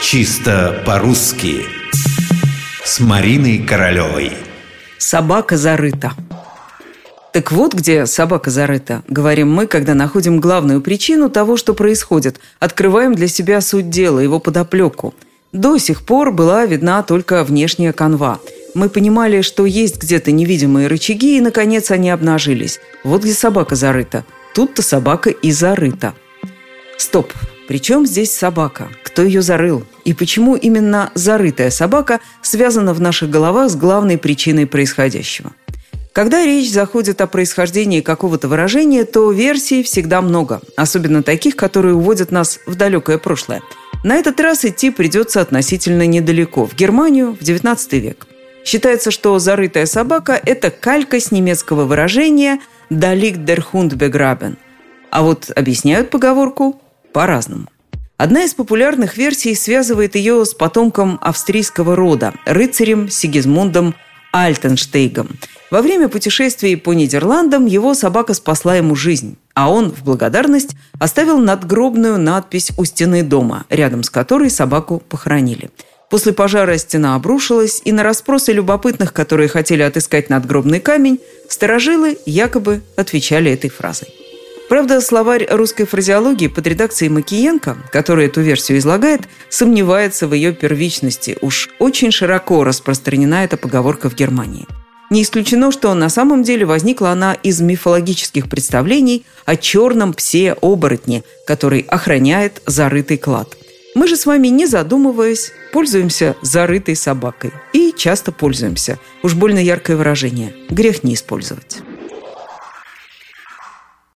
Чисто по-русски С Мариной Королевой Собака зарыта так вот где собака зарыта, говорим мы, когда находим главную причину того, что происходит, открываем для себя суть дела, его подоплеку. До сих пор была видна только внешняя канва. Мы понимали, что есть где-то невидимые рычаги, и, наконец, они обнажились. Вот где собака зарыта. Тут-то собака и зарыта. Стоп. Причем здесь собака? Кто ее зарыл? И почему именно зарытая собака связана в наших головах с главной причиной происходящего? Когда речь заходит о происхождении какого-то выражения, то версий всегда много, особенно таких, которые уводят нас в далекое прошлое. На этот раз идти придется относительно недалеко, в Германию, в XIX век. Считается, что «зарытая собака» – это калька с немецкого выражения «Da liegt der Hund begraben». А вот объясняют поговорку по-разному. Одна из популярных версий связывает ее с потомком австрийского рода, рыцарем Сигизмундом Альтенштейгом. Во время путешествий по Нидерландам его собака спасла ему жизнь, а он в благодарность оставил надгробную надпись у стены дома, рядом с которой собаку похоронили. После пожара стена обрушилась, и на расспросы любопытных, которые хотели отыскать надгробный камень, сторожилы якобы отвечали этой фразой. Правда, словарь русской фразеологии под редакцией Макиенко, который эту версию излагает, сомневается в ее первичности. Уж очень широко распространена эта поговорка в Германии. Не исключено, что на самом деле возникла она из мифологических представлений о черном псе-оборотне, который охраняет зарытый клад. Мы же с вами, не задумываясь, пользуемся зарытой собакой. И часто пользуемся. Уж больно яркое выражение. Грех не использовать.